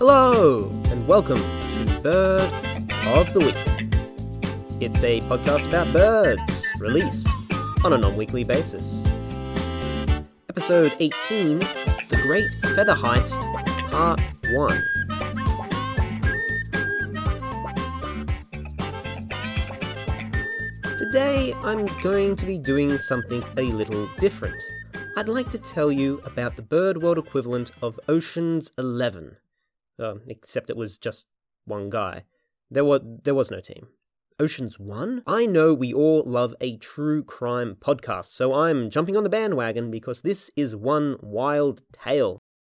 Hello, and welcome to Bird of the Week. It's a podcast about birds, released on a non weekly basis. Episode 18 The Great Feather Heist, Part 1. Today, I'm going to be doing something a little different. I'd like to tell you about the bird world equivalent of Ocean's Eleven. Uh, except it was just one guy. There was, there was no team. Ocean's One? I know we all love a true crime podcast, so I'm jumping on the bandwagon because this is one wild tale.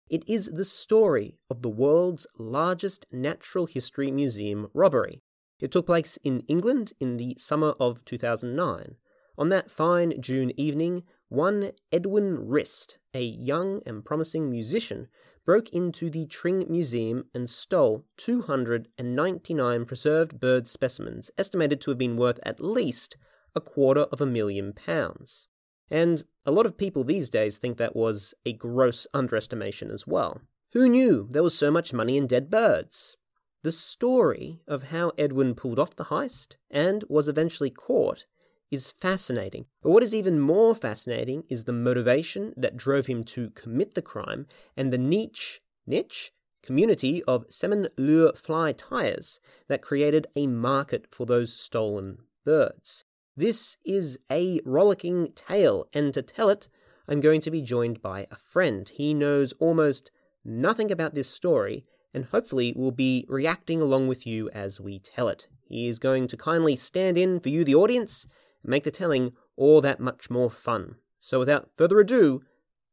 It is the story of the world's largest natural history museum robbery. It took place in England in the summer of 2009. On that fine June evening, one Edwin Rist, a young and promising musician, broke into the Tring Museum and stole 299 preserved bird specimens estimated to have been worth at least a quarter of a million pounds. And a lot of people these days think that was a gross underestimation as well. Who knew there was so much money in dead birds? The story of how Edwin pulled off the heist and was eventually caught is fascinating. But what is even more fascinating is the motivation that drove him to commit the crime and the niche, niche community of salmon lure fly tires that created a market for those stolen birds. This is a rollicking tale, and to tell it, I'm going to be joined by a friend. He knows almost nothing about this story and hopefully will be reacting along with you as we tell it. He is going to kindly stand in for you, the audience, and make the telling all that much more fun. So without further ado,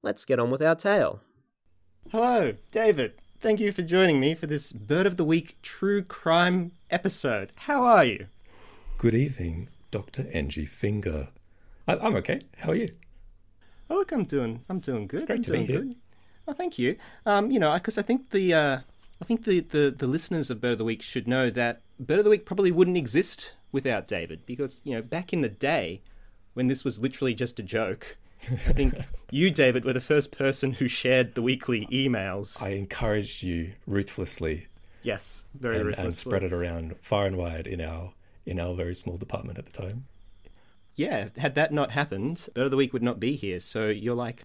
let's get on with our tale. Hello, David. Thank you for joining me for this Bird of the Week true crime episode. How are you? Good evening, Dr. Angie Finger. I- I'm okay. How are you? Oh, look, I'm doing, I'm doing good. It's great I'm to be here. good. Oh, thank you. Um, you know, because I think the, uh, I think the, the the listeners of Bird of the Week should know that Bird of the Week probably wouldn't exist without David, because you know, back in the day, when this was literally just a joke, I think you, David, were the first person who shared the weekly emails. I encouraged you ruthlessly yes, very and, ruthlessly. and spread it around far and wide in our in our very small department at the time. yeah, had that not happened, Bird of the Week would not be here. So you're like,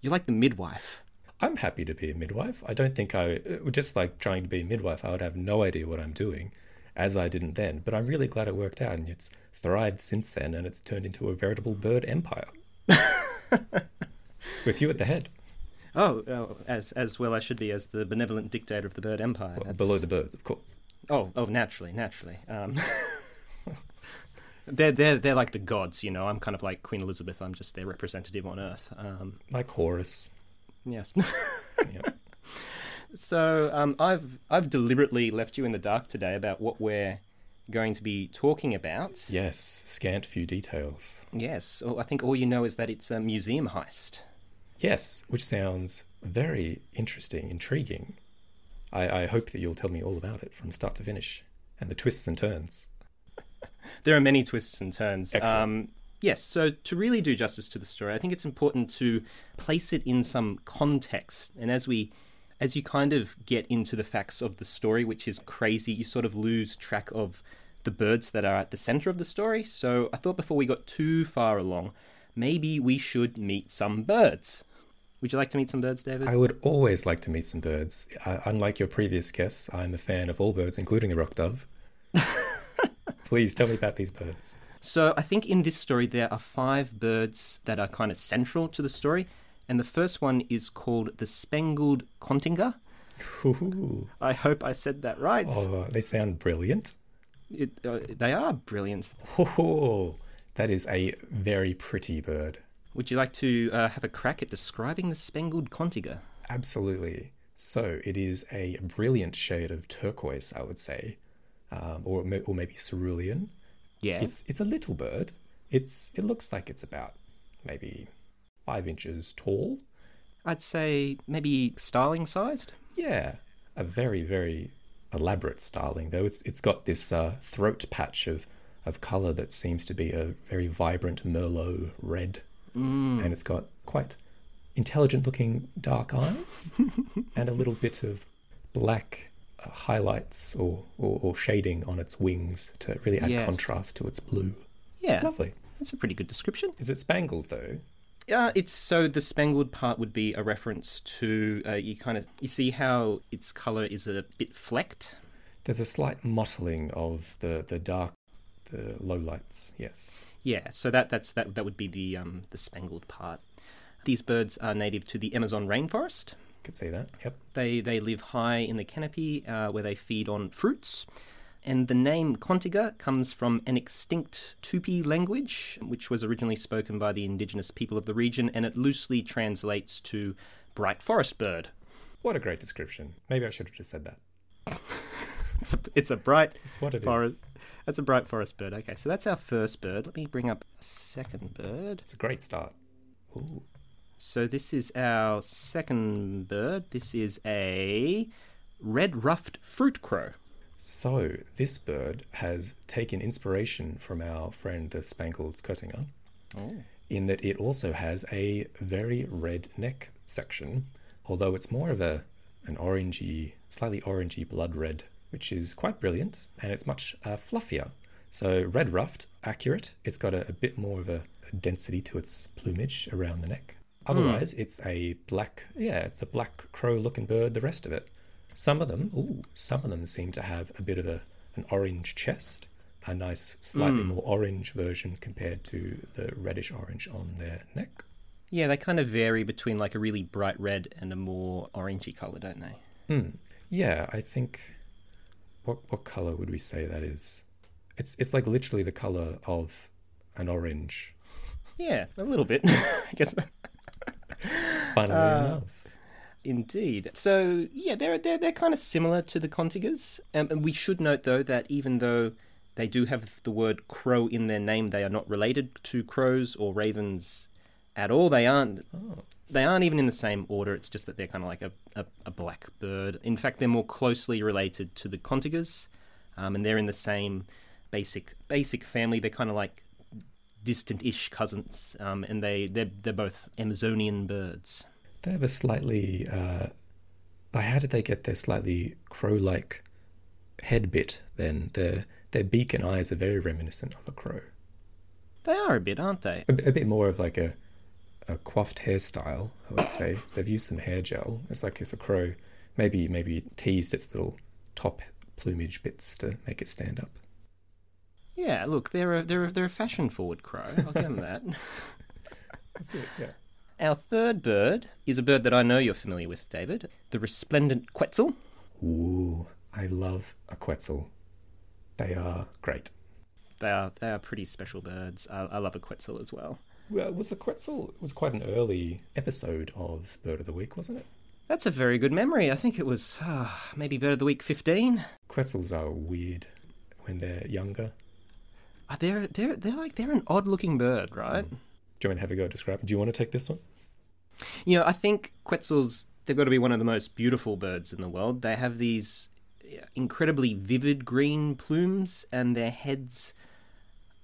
you're like the midwife. I'm happy to be a midwife. I don't think I just like trying to be a midwife. I would have no idea what I'm doing, as I didn't then. But I'm really glad it worked out, and it's thrived since then, and it's turned into a veritable bird empire. With you at the head, Oh, oh, as as well I should be as the benevolent dictator of the bird empire. Well, below the birds, of course. Oh, oh, naturally, naturally. Um, they're they're they're like the gods, you know. I'm kind of like Queen Elizabeth. I'm just their representative on Earth. Um, Like Horus. yes. Yep. So um, I've I've deliberately left you in the dark today about what we're going to be talking about. yes, scant few details. Yes. I think all you know is that it's a museum heist. Yes, which sounds very interesting, intriguing. I, I hope that you'll tell me all about it from start to finish and the twists and turns. There are many twists and turns. Excellent. Um, yes, so to really do justice to the story, I think it's important to place it in some context. And as we as you kind of get into the facts of the story, which is crazy, you sort of lose track of the birds that are at the center of the story. So I thought before we got too far along, maybe we should meet some birds. Would you like to meet some birds, David? I would always like to meet some birds. Uh, unlike your previous guests, I'm a fan of all birds, including the rock dove. Please tell me about these birds. So I think in this story there are five birds that are kind of central to the story, and the first one is called the Spangled Cotinga. Ooh. I hope I said that right. Oh, they sound brilliant. It, uh, they are brilliant. Oh, that is a very pretty bird. Would you like to uh, have a crack at describing the Spangled Cotinga? Absolutely. So it is a brilliant shade of turquoise, I would say, um, or or maybe cerulean. Yeah. It's it's a little bird. It's it looks like it's about maybe five inches tall. I'd say maybe starling sized. Yeah, a very very elaborate starling though. It's it's got this uh, throat patch of of color that seems to be a very vibrant merlot red, Mm. and it's got quite intelligent looking dark eyes and a little bit of black uh, highlights or, or, or shading on its wings to really add Yes. contrast to its blue. Yeah, It's lovely. that's a pretty good description. Is it spangled though? Uh, it's so the spangled part would be a reference to uh, you kind of you see how its color is a bit flecked. There's a slight mottling of the, the dark, the low lights. Yes. Yeah, so that that's that that would be the um the spangled part. These birds are native to the Amazon rainforest. Could see that. Yep. They they live high in the canopy uh, where they feed on fruits. And the name Cotinga comes from an extinct Tupi language, which was originally spoken by the indigenous people of the region, and it loosely translates to bright forest bird. What a great description. Maybe I should have just said that. It's a, it's a bright It's what it is. forest. That's a bright forest bird. Okay, so that's our first bird. Let me bring up a second bird. It's a great start. Ooh. So this is our second bird. This is a red ruffed fruit crow. So this bird has taken inspiration from our friend the spangled Cotinga Oh. in that it also has a very red neck section, although it's more of a an orangey, slightly orangey blood red, which is quite brilliant, and it's much uh, fluffier. So red ruffed, accurate. It's got a, a bit more of a, a density to its plumage around the neck. Otherwise, it's a black, yeah, it's a black crow-looking bird. The rest of it, some of them, ooh, some of them seem to have a bit of a an orange chest, a nice, slightly more orange version compared to the reddish orange on their neck. Yeah, they kind of vary between like a really bright red and a more orangey color, don't they? Hmm. Yeah, I think. What what color would we say that is? It's it's like literally the color of an orange. Yeah, a little bit. I guess. Funnily Uh, enough, Indeed. So yeah, they're they're they're kind of similar to the cotingas. Um, and we should note though that even though they do have the word crow in their name, they are not related to crows or ravens at all. They aren't. Oh. They aren't even in the same order. It's just that they're kind of like a, a, a black bird. In fact, they're more closely related to the cotingas, um, and they're in the same basic basic family. They're kind of like distant-ish cousins, um, and they they're they're both Amazonian birds. They have a slightly. Uh, how did they get their slightly crow-like head bit? Then their their beak and eyes are very reminiscent of a crow. They are a bit, aren't they? A, a bit more of like a a coiffed hairstyle, I would say. They've used some hair gel. It's like if a crow maybe maybe teased its little top plumage bits to make it stand up. Yeah, look, they're a they're a, they're a fashion forward crow. I'll give them that. That's it. Yeah. Our third bird is a bird that I know you're familiar with, David. The resplendent quetzal. Ooh, I love a quetzal. They are great. They are they are pretty special birds. I, I love a quetzal as well. Well, was a quetzal it was quite an early episode of Bird of the Week, wasn't it? That's a very good memory. I think it was uh, maybe bird of the week fifteen. Quetzals are weird when they're younger. Uh, they're they're they're like they're an odd looking bird, right? Do you want to have a go at describing? Do you want to take this one? You know, I think quetzals, they've got to be one of the most beautiful birds in the world. They have these uh, incredibly vivid green plumes, and their heads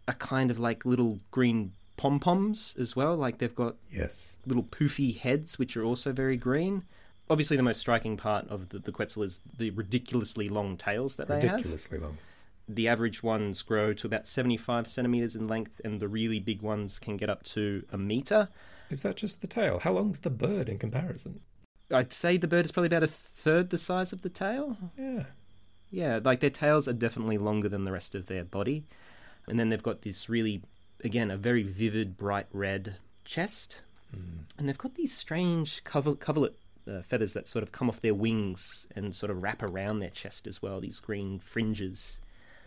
are kind of like little green pom poms as well. Like they've got Yes. little poofy heads, which are also very green. Obviously, the most striking part of the, the quetzal is the ridiculously long tails that they have. Ridiculously long. The average ones grow to about 75 centimeters in length, and the really big ones can get up to a meter. Is that just the tail? How long's the bird in comparison? I'd say the bird is probably about a third the size of the tail. Yeah. Yeah, like their tails are definitely longer than the rest of their body. And then they've got this really, again, a very vivid, bright red chest. And they've got these strange cover- coverlet uh, feathers that sort of come off their wings and sort of wrap around their chest as well, these green fringes.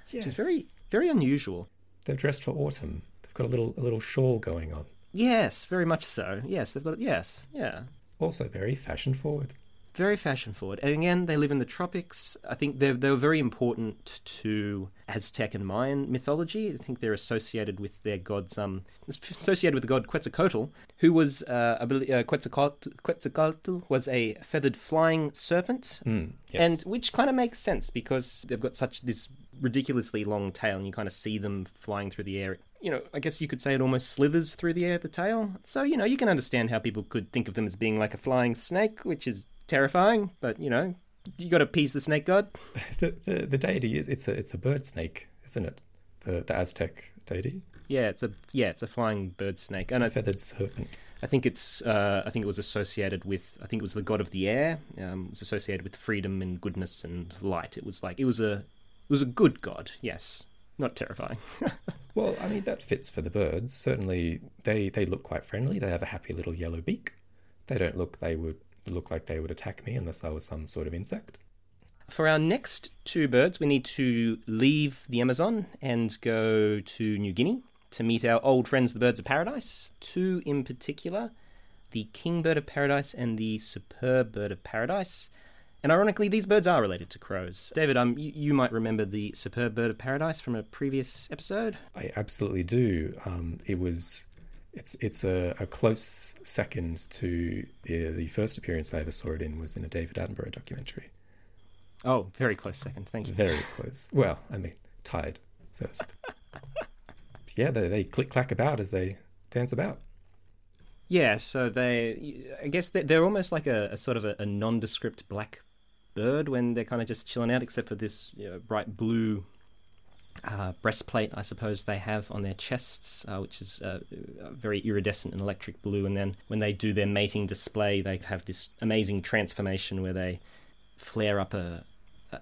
Yes. Which is very, very unusual. They're dressed for autumn. They've got a little a little shawl going on. Yes, very much so. Yes, they've got, yes, yeah. Also very fashion forward. Very fashion forward. And again, they live in the tropics. I think they're, they're very important to Aztec and Mayan mythology. I think they're associated with their gods, um, associated with the god Quetzalcoatl, who was, uh, I believe, uh, Quetzalcoatl, Quetzalcoatl was a feathered flying serpent. Mm, yes. And which kind of makes sense because they've got such this ridiculously long tail and you kind of see them flying through the air. You know, I guess you could say it almost slithers through the air, the tail. So, you know, you can understand how people could think of them as being like a flying snake, which is terrifying, but, you know, You got to appease the snake god. The, the the deity is it's a it's a bird snake, isn't it? The the Aztec deity, Yeah, it's a yeah, it's a flying bird snake, and I, feathered serpent. I think it's uh, I think it was associated with I think it was the god of the air. Um, it was associated with freedom and goodness and light. It was like it was a was a good god. Yes, not terrifying. Well, I mean that fits for the birds. Certainly, they they look quite friendly. They have a happy little yellow beak. They don't look they would look like they would attack me unless I was some sort of insect. For our next two birds, we need to leave the Amazon and go to New Guinea to meet our old friends, the birds of paradise. Two in particular the kingbird of paradise and the superb bird of paradise. And ironically, these birds are related to crows. David, um, you, you might remember the superb bird of paradise from a previous episode. I absolutely do. Um, it was, it's it's a, a close second to the, the first appearance I ever saw it in was in a David Attenborough documentary. Oh, very close second. Thank you. Very close. Well, I mean, tied first. yeah, they, they click clack about as they dance about. Yeah, so they, I guess they're, they're almost like a, a sort of a, a nondescript black bird when they're kind of just chilling out, except for this you know, bright blue uh, breastplate, I suppose they have on their chests, uh, which is uh, very iridescent and electric blue. And then when they do their mating display, they have this amazing transformation where they flare up a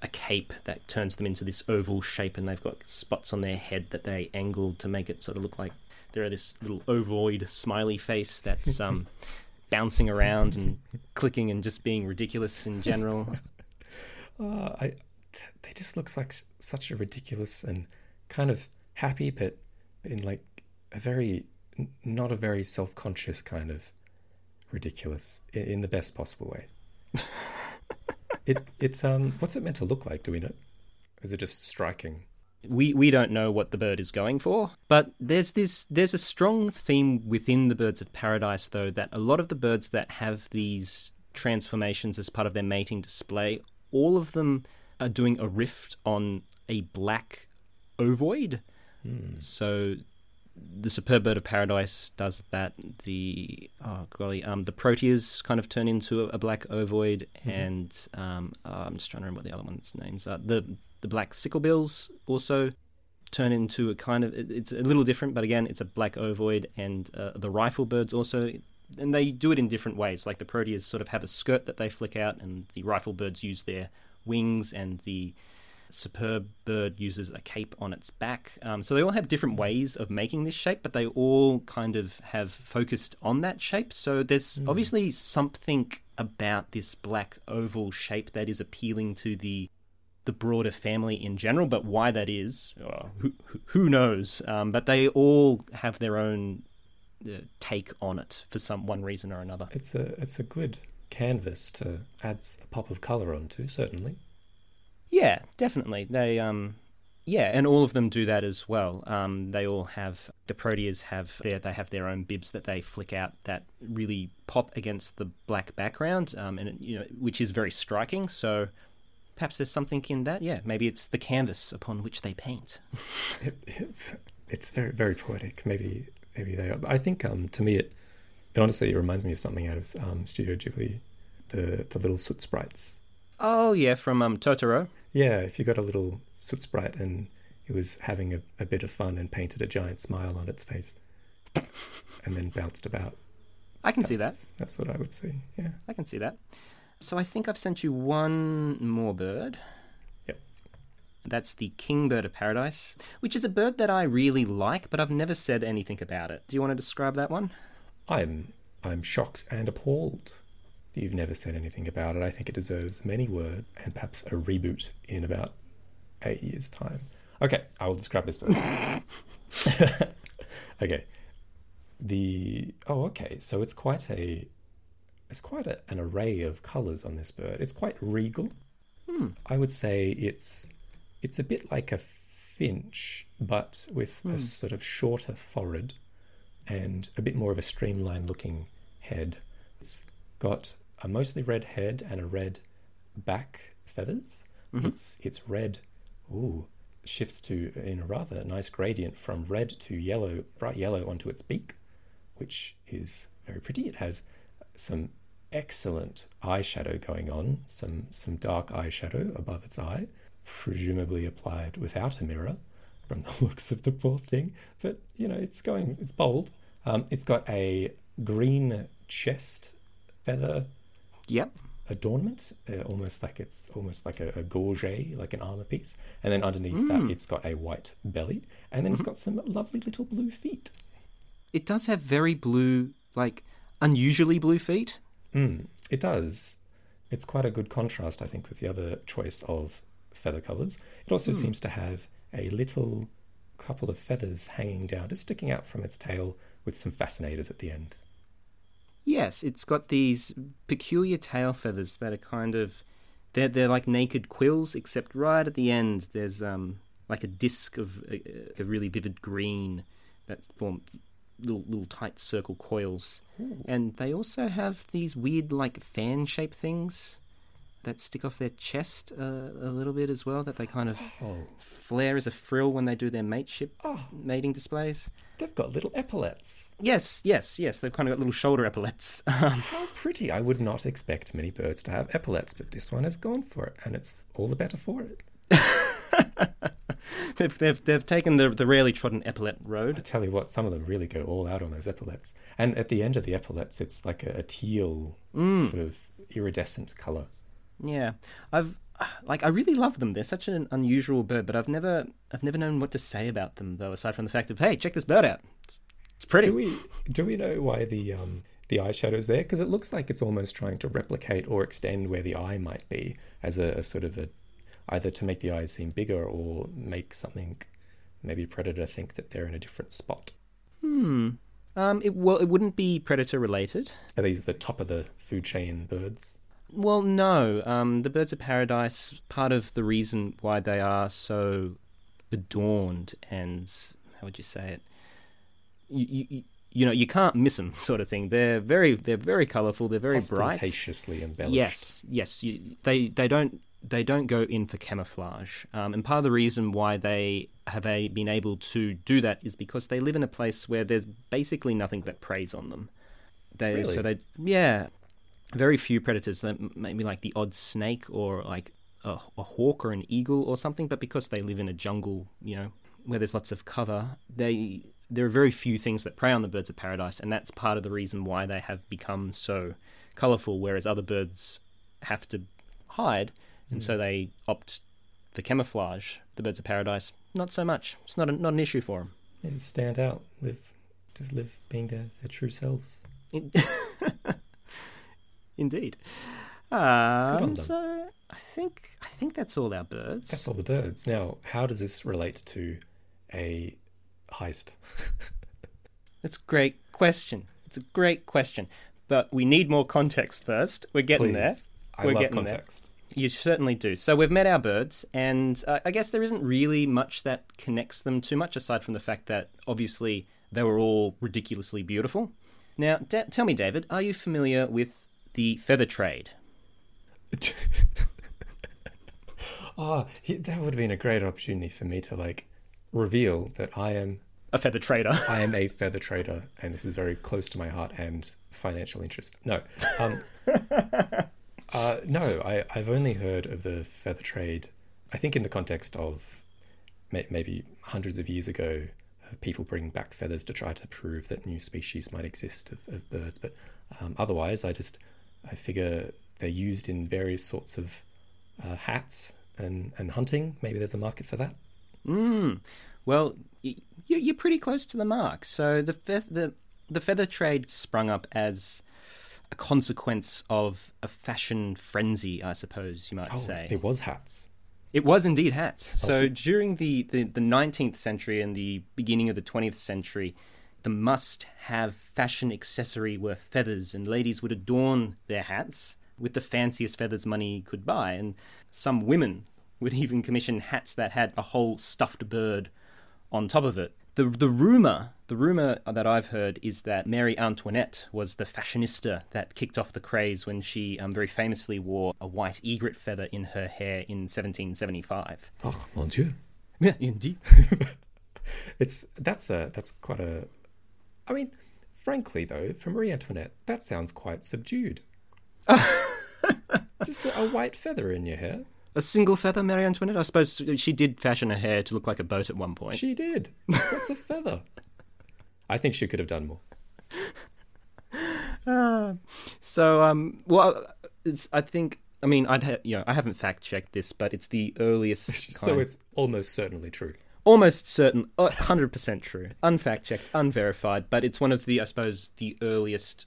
a cape that turns them into this oval shape, and they've got spots on their head that they angled to make it sort of look like there are this little ovoid smiley face that's um, bouncing around and clicking and just being ridiculous in general. Uh, I, they just looks like such a ridiculous and kind of happy, but in like a very not a very self conscious kind of ridiculous in, in the best possible way. it it's um what's it meant to look like? Do we know? Is it just striking? we we don't know what the bird is going for but there's this there's a strong theme within the birds of paradise though that a lot of the birds that have these transformations as part of their mating display all of them are doing a rift on a black ovoid. So the superb bird of paradise does that. The oh golly um the parotias kind of turn into a, a black ovoid and um uh, i'm just trying to remember what the other one's names are. The the black sicklebills also turn into a kind of it's a little different but again it's a black ovoid and uh, the rifle birds also and they do it in different ways like the parotias sort of have a skirt that they flick out and the rifle birds use their wings and the superb bird uses a cape on its back. Um, so they all have different ways of making this shape, but they all kind of have focused on that shape. So there's obviously something about this black oval shape that is appealing to the the broader family in general. But why that is, uh, who, who- knows? Um, but they all have their own take on it for some one reason or another. It's a it's a good canvas to add a pop of color onto. Certainly. Yeah, definitely. They um yeah, and all of them do that as well. Um, they all have the Parotias have their they have their own bibs that they flick out that really pop against the black background, um, and it, you know which is very striking. So perhaps there's something in that. Yeah, maybe it's the canvas upon which they paint. It, it, it's very very poetic. Maybe maybe they are. I think um to me it, it honestly it reminds me of something out of um, Studio Ghibli, the the little soot sprites. Oh yeah, from um, Totoro. Yeah, if you got a little soot sprite and it was having a, a bit of fun and painted a giant smile on its face, and then bounced about. I can see that. That's- That's what I would see. Yeah. I can see that. So I think I've sent you one more bird. That's the kingbird of paradise, which is a bird that I really like, but I've never said anything about it. Do you want to describe that one? I'm I'm shocked and appalled that you've never said anything about it. I think it deserves many words and perhaps a reboot in about eight years' time. Okay, I will describe this bird. okay. The oh okay, so it's quite a it's quite a, an array of colours on this bird. It's quite regal. Hmm. I would say it's it's a bit like a finch, but with Hmm. a sort of shorter forehead and a bit more of a streamlined looking head. It's got a mostly red head and a red back feathers. Mhm. It's it's red. Ooh, shifts to in a rather nice gradient from red to yellow, bright yellow onto its beak, which is very pretty. It has some excellent eyeshadow going on, some some dark eyeshadow above its eye, presumably applied without a mirror from the looks of the poor thing. But you know, it's going, it's bold. Um, it's got a green chest feather Yep. adornment, uh, almost like it's almost like a, a gorget, like an armor piece. And then underneath Mm. that, it's got a white belly, and then it's Mm-hmm. got some lovely little blue feet. It does have very blue, like unusually blue feet. Mm, it does. It's quite a good contrast, I think, with the other choice of feather colours. It also Hmm. seems to have a little couple of feathers hanging down, just sticking out from its tail, with some fascinators at the end. Yes, it's got these peculiar tail feathers that are kind of they're they're like naked quills, except right at the end there's um like a disc of a, a really vivid green that form little little tight circle coils, and they also have these weird like fan shaped things that stick off their chest uh, a little bit as well. That they kind of Oh, flare as a frill when they do their mateship oh, mating displays. they've got little epaulets. Yes, yes, yes. They've kind of got little shoulder epaulets. Um, How pretty! I would not expect many birds to have epaulets, but this one has gone for it, and it's all the better for it. they've, they've, they've taken the, the rarely trodden epaulet road. I tell you what, some of them really go all out on those epaulets. And at the end of the epaulets, it's like a, a teal Mm. sort of iridescent colour. Yeah, I've like I really love them. They're such an unusual bird, but I've never I've never known what to say about them though, aside from the fact of hey, check this bird out. It's, it's pretty. Do we do we know why the um the eyeshadow's there? Because it looks like it's almost trying to replicate or extend where the eye might be, as a, a sort of a either to make the eyes seem bigger or make something maybe predator think that they're in a different spot. Hmm. Um. It well, it wouldn't be predator related. Are these the top of the food chain birds? Well, no. Um, the birds of paradise. Part of the reason why they are so adorned and how would you say it? You, you, you know, you can't miss them, sort of thing. They're very, they're very colourful. They're very bright. Ostentatiously embellished. Yes, yes. You, they they don't they don't go in for camouflage, um, and part of the reason why they have a, been able to do that is because they live in a place where there's basically nothing that preys on them. They Really? so they yeah, very few predators. that Maybe like the odd snake or like a, a hawk or an eagle or something, but because they live in a jungle, you know, where there's lots of cover, they there are very few things that prey on the birds of paradise, and that's part of the reason why they have become so colourful. Whereas other birds have to hide, and so hmm. they opt for camouflage. The birds of paradise, not so much. It's not a, not an issue for them. They just stand out, live, just live being their, their true selves. Indeed. Um, so I think I think that's all our birds. That's all the birds. Now, how does this relate to a heist? That's a great question. It's a great question. But we need more context first. We're getting there. I We're love getting there. context. You certainly do. So we've met our birds, and uh, I guess there isn't really much that connects them too much, aside from the fact that obviously they were all ridiculously beautiful. Now, da- tell me, David, are you familiar with the feather trade? Oh, he- that would have been a great opportunity for me to like reveal that I am A feather trader. I am a feather trader, and this is very close to my heart and financial interest. No, um, uh, no, I, I've only heard of the feather trade. I think in the context of may, maybe hundreds of years ago, of people bringing back feathers to try to prove that new species might exist of, of birds. But um, otherwise, I just I figure they're used in various sorts of uh, hats and and hunting. Maybe there's a market for that. Mm. Well, y- y- you're pretty close to the mark. So the fe- the the feather trade sprung up as a consequence of a fashion frenzy, I suppose you might Oh, say. it was hats. It was indeed hats. So during the, the, the 19th century and the beginning of the 20th century, the must have fashion accessory were feathers, and ladies would adorn their hats with the fanciest feathers money could buy. And some women would even commission hats that had a whole stuffed bird on top of it. The, the rumor, the rumor that I've heard is that Marie Antoinette was the fashionista that kicked off the craze when she um, very famously wore a white egret feather in her hair in 1775. Oh mon dieu! Yeah, indeed. It's that's a that's quite a. I mean, frankly though, for Marie Antoinette, that sounds quite subdued. Just a, a white feather in your hair. A single feather, Marie Antoinette? I suppose she did fashion her hair to look like a boat at one point. She did. What's a feather? I think she could have done more. Ah. so, um, well, it's, I think, I mean, I'd ha- you know, I haven't fact checked this, but it's the earliest. So it's almost certainly true. Almost certain, uh, hundred percent true, unfact checked, unverified, but it's one of the, I suppose, the earliest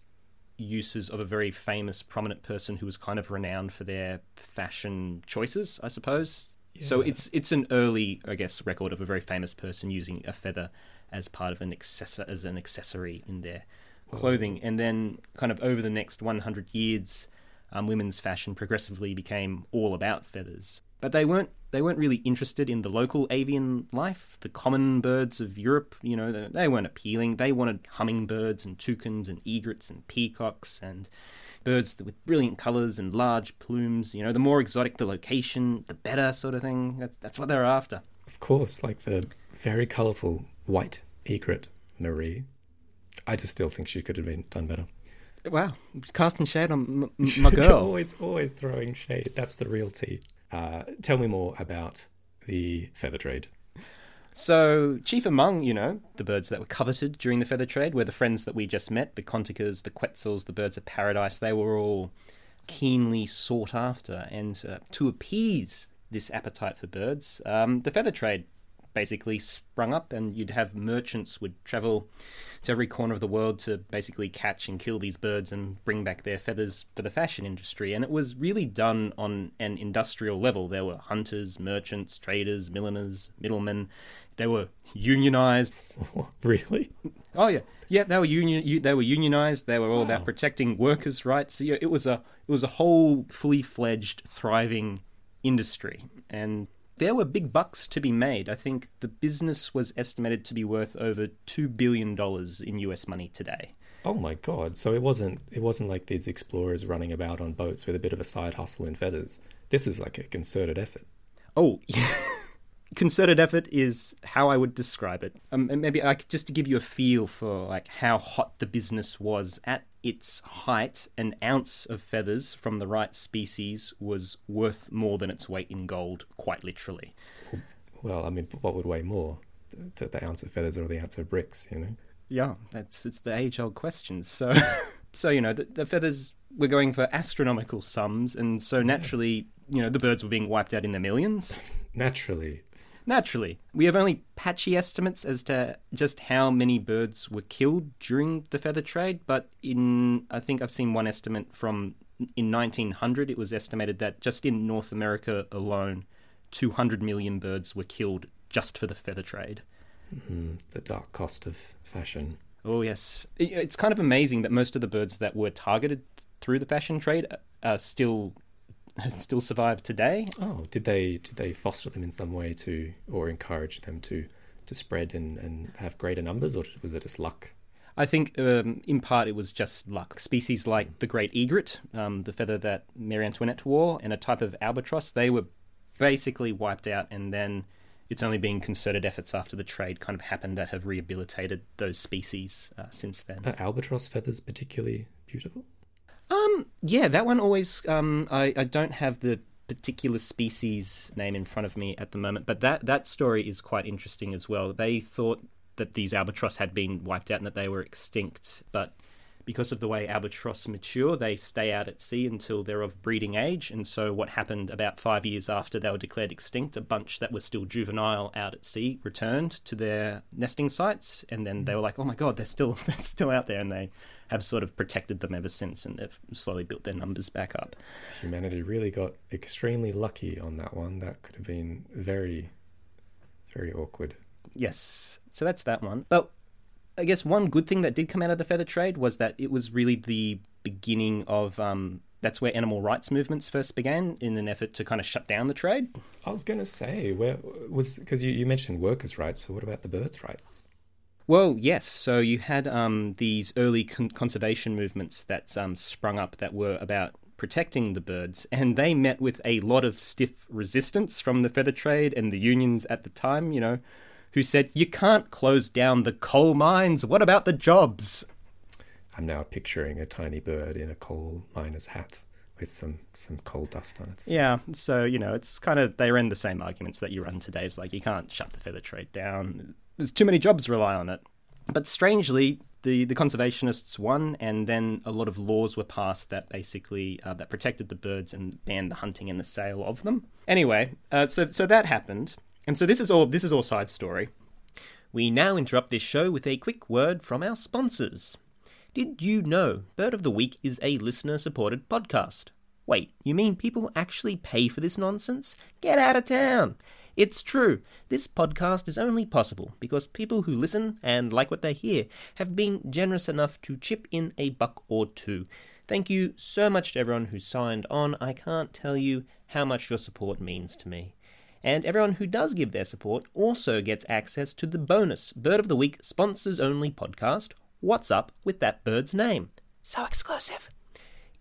uses of a very famous, prominent person who was kind of renowned for their fashion choices, I suppose. So it's it's an early, I guess, record of a very famous person using a feather as part of an accessor as an accessory in their clothing, and then kind of over the next 100 years, um, women's fashion progressively became all about feathers. But they weren't they weren't really interested in the local avian life, the common birds of Europe. You know, they, they weren't appealing. They wanted hummingbirds and toucans and egrets and peacocks and birds with brilliant colours and large plumes. You know, the more exotic the location, the better, sort of thing. That's that's what they're after. Of course, like the very colourful white egret Marie. I just still think she could have been done better. Wow, casting shade on m- m- my girl. always, always throwing shade. That's the real tea. Uh, tell me more about the feather trade. So, chief among, you know, the birds that were coveted during the feather trade were the friends that we just met the cotingas, the quetzals, the birds of paradise. They were all keenly sought after. And uh, to appease this appetite for birds, um, the feather trade basically sprung up, and you'd have merchants would travel to every corner of the world to basically catch and kill these birds and bring back their feathers for the fashion industry. And it was really done on an industrial level. There were hunters, merchants, traders, milliners, middlemen. They were unionized. really? Oh yeah, yeah. They were union. They were unionized. They were all Wow. about protecting workers' rights. Yeah, it was a it was a whole fully fledged, thriving industry, and there were big bucks to be made. I think the business was estimated to be worth over two billion dollars in U.S. money today. Oh my god! So it wasn't it wasn't like these explorers running about on boats with a bit of a side hustle in feathers. This was like a concerted effort. Oh, concerted effort is how I would describe it. Um, and maybe I could, just to give you a feel for like how hot the business was at its height. An ounce of feathers from the right species was worth more than its weight in gold, quite literally. Well, I mean, what would weigh more, the, the ounce of feathers or the ounce of bricks? You know. Yeah, that's it's the age-old question. So, so you know, the, the feathers were going for astronomical sums, and so naturally, you know, the birds were being wiped out in the millions. Naturally, Naturally, we have only patchy estimates as to just how many birds were killed during the feather trade, but in I think I've seen one estimate from in 1900 it was estimated that just in North America alone 200 million birds were killed just for the feather trade. mm, the dark cost of fashion. Oh yes, it's kind of amazing that most of the birds that were targeted through the fashion trade are still still survive today. Oh, did they did they foster them in some way to or encourage them to to spread and, and have greater numbers, or was it just luck? I think um, in part it was just luck. Species like the great egret, um, the feather that Marie Antoinette wore, and a type of albatross, they were basically wiped out, and then it's only been concerted efforts after the trade kind of happened that have rehabilitated those species uh, since then. Are albatross feathers particularly beautiful? Um, yeah, that one always. Um, I, I don't have the particular species name in front of me at the moment, but that that story is quite interesting as well. They thought that these albatross had been wiped out and that they were extinct, but because of the way albatross mature, they stay out at sea until they're of breeding age. And so, what happened about five years after they were declared extinct, a bunch that were still juvenile out at sea returned to their nesting sites, and then they were like, "Oh my god, they're still they're still out there," and they have sort of protected them ever since, and they've slowly built their numbers back up. Humanity really got extremely lucky on that one. That could have been very, very awkward. Yes, so that's that one. But I guess one good thing that did come out of the feather trade was that it was really the beginning of. Um, that's where animal rights movements first began in an effort to kind of shut down the trade. I was going to say, where was because you, you mentioned workers' rights, but what about the birds' rights? Well, yes. So you had um, these early con- conservation movements that um, sprung up that were about protecting the birds, and they met with a lot of stiff resistance from the feather trade and the unions at the time. You know, who said you can't close down the coal mines. What about the jobs? I'm now picturing a tiny bird in a coal miner's hat. with some some coal dust on it. Yeah, so you know, it's kind of they run the same arguments that you run today. It's like you can't shut the feather trade down. There's too many jobs rely on it. But strangely, the, the conservationists won, and then a lot of laws were passed that basically uh, that protected the birds and banned the hunting and the sale of them. Anyway, uh, so so that happened, and so this is all this is all side story. We now interrupt this show with a quick word from our sponsors. Did you know Bird of the Week is a listener supported podcast? Wait, you mean people actually pay for this nonsense? Get out of town! It's true. This podcast is only possible because people who listen and like what they hear have been generous enough to chip in a buck or two. Thank you so much to everyone who signed on. I can't tell you how much your support means to me. And everyone who does give their support also gets access to the bonus Bird of the Week sponsors only podcast, What's Up with That Bird's Name? So exclusive.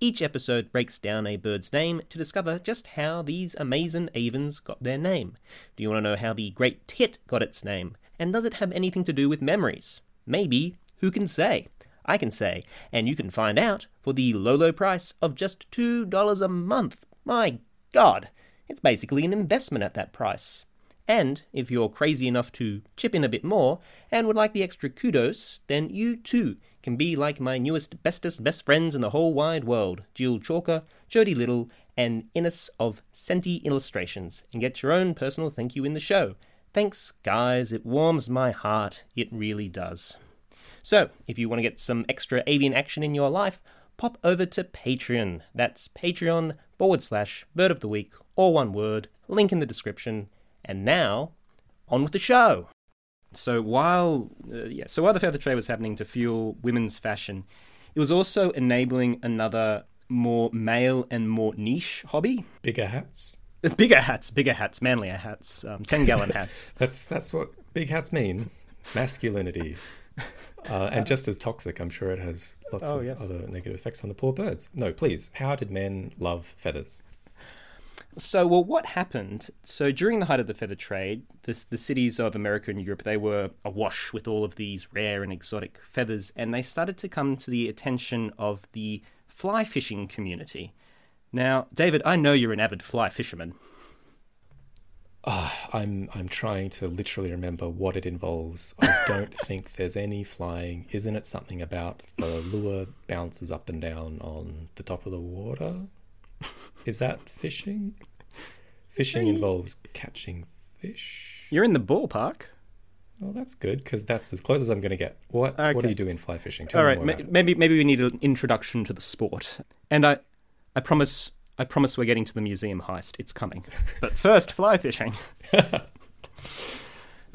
Each episode breaks down a bird's name to discover just how these amazing avens got their name. Do you want to know how the great tit got its name? And does it have anything to do with memories? Maybe. Who can say? I can say, and you can find out for the low, low price of just $2 a month. My God! It's basically an investment at that price. And if you're crazy enough to chip in a bit more and would like the extra kudos, then you too can be like my newest, bestest, best friends in the whole wide world, Jill Chalker, Jody Little, and Innes of Senti Illustrations, and get your own personal thank you in the show. Thanks, guys. It warms my heart. It really does. So, if you want to get some extra avian action in your life, pop over to Patreon. That's Patreon forward slash bird of the week, or one word, link in the description. And now, on with the show. So while uh, yeah, so while the feather trade was happening to fuel women's fashion, it was also enabling another more male and more niche hobby. Bigger hats. Bigger hats, bigger hats, manlier hats, um, ten gallon hats. That's that's what big hats mean. Masculinity. Uh, and just as toxic, I'm sure it has lots Oh, of yes. other negative effects on the poor birds. No, please. How did men love feathers? So, well, what happened? So, during the height of the feather trade, the, the cities of America and Europe they were awash with all of these rare and exotic feathers, and they started to come to the attention of the fly fishing community. Now, David, I know you're an avid fly fisherman. Ah, I'm I'm trying to literally remember what it involves. I don't think there's any flying. Isn't it something about the lure bounces up and down on the top of the water? Is that fishing? Fishing involves catching fish. You're in the ballpark. Well, that's good because that's as close as I'm going to get. What What Okay. do you do in fly fishing? Tell All me more ma- maybe maybe we need an introduction to the sport, and I, I promise. I promise we're getting to the museum heist. It's coming. But first, fly fishing.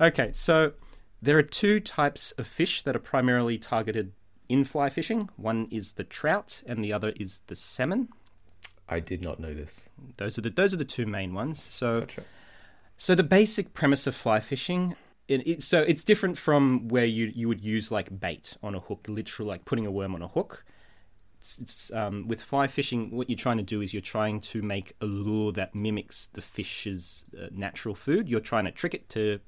okay, so there are two types of fish that are primarily targeted in fly fishing. One is the trout, and the other is the salmon. I did not know this. Those are the those are the two main ones. So Gotcha. so the basic premise of fly fishing, it, it, so it's different from where you you would use like bait on a hook, literally like putting a worm on a hook. It's, it's um, with fly fishing, what you're trying to do is you're trying to make a lure that mimics the fish's uh, natural food. You're trying to trick it to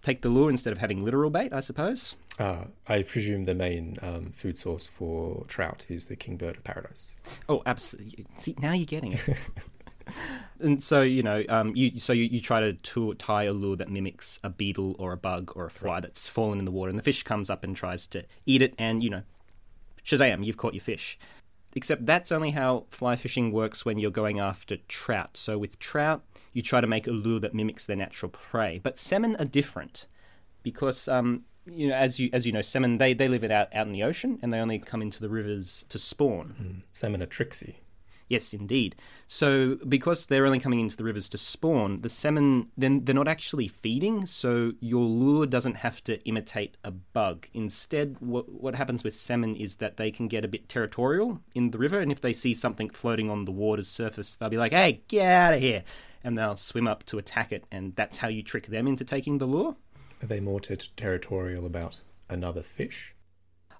take the lure instead of having literal bait, I suppose. Uh, I presume the main um, food source for trout is the kingbird of paradise. Oh, absolutely. See, now you're getting it. and so you know, um, you so you, you try to, to tie a lure that mimics a beetle or a bug or a fly that's fallen in the water, and the fish comes up and tries to eat it, and you know, Shazam! You've caught your fish. Except that's only how fly fishing works when you're going after trout. So with trout, you try to make a lure that mimics their natural prey. But salmon are different because um, you know, as you as you know, salmon they, they live it out out in the ocean and they only come into the rivers to spawn. Hmm. Salmon are tricksy. Yes, indeed. So because they're only coming into the rivers to spawn, the salmon then they're not actually feeding, so your lure doesn't have to imitate a bug. Instead, what what happens with salmon is that they can get a bit territorial in the river, and if they see something floating on the water's surface, they'll be like, "Hey, get out of here!" and they'll swim up to attack it, and that's how you trick them into taking the lure. Are they more ter- territorial about another fish?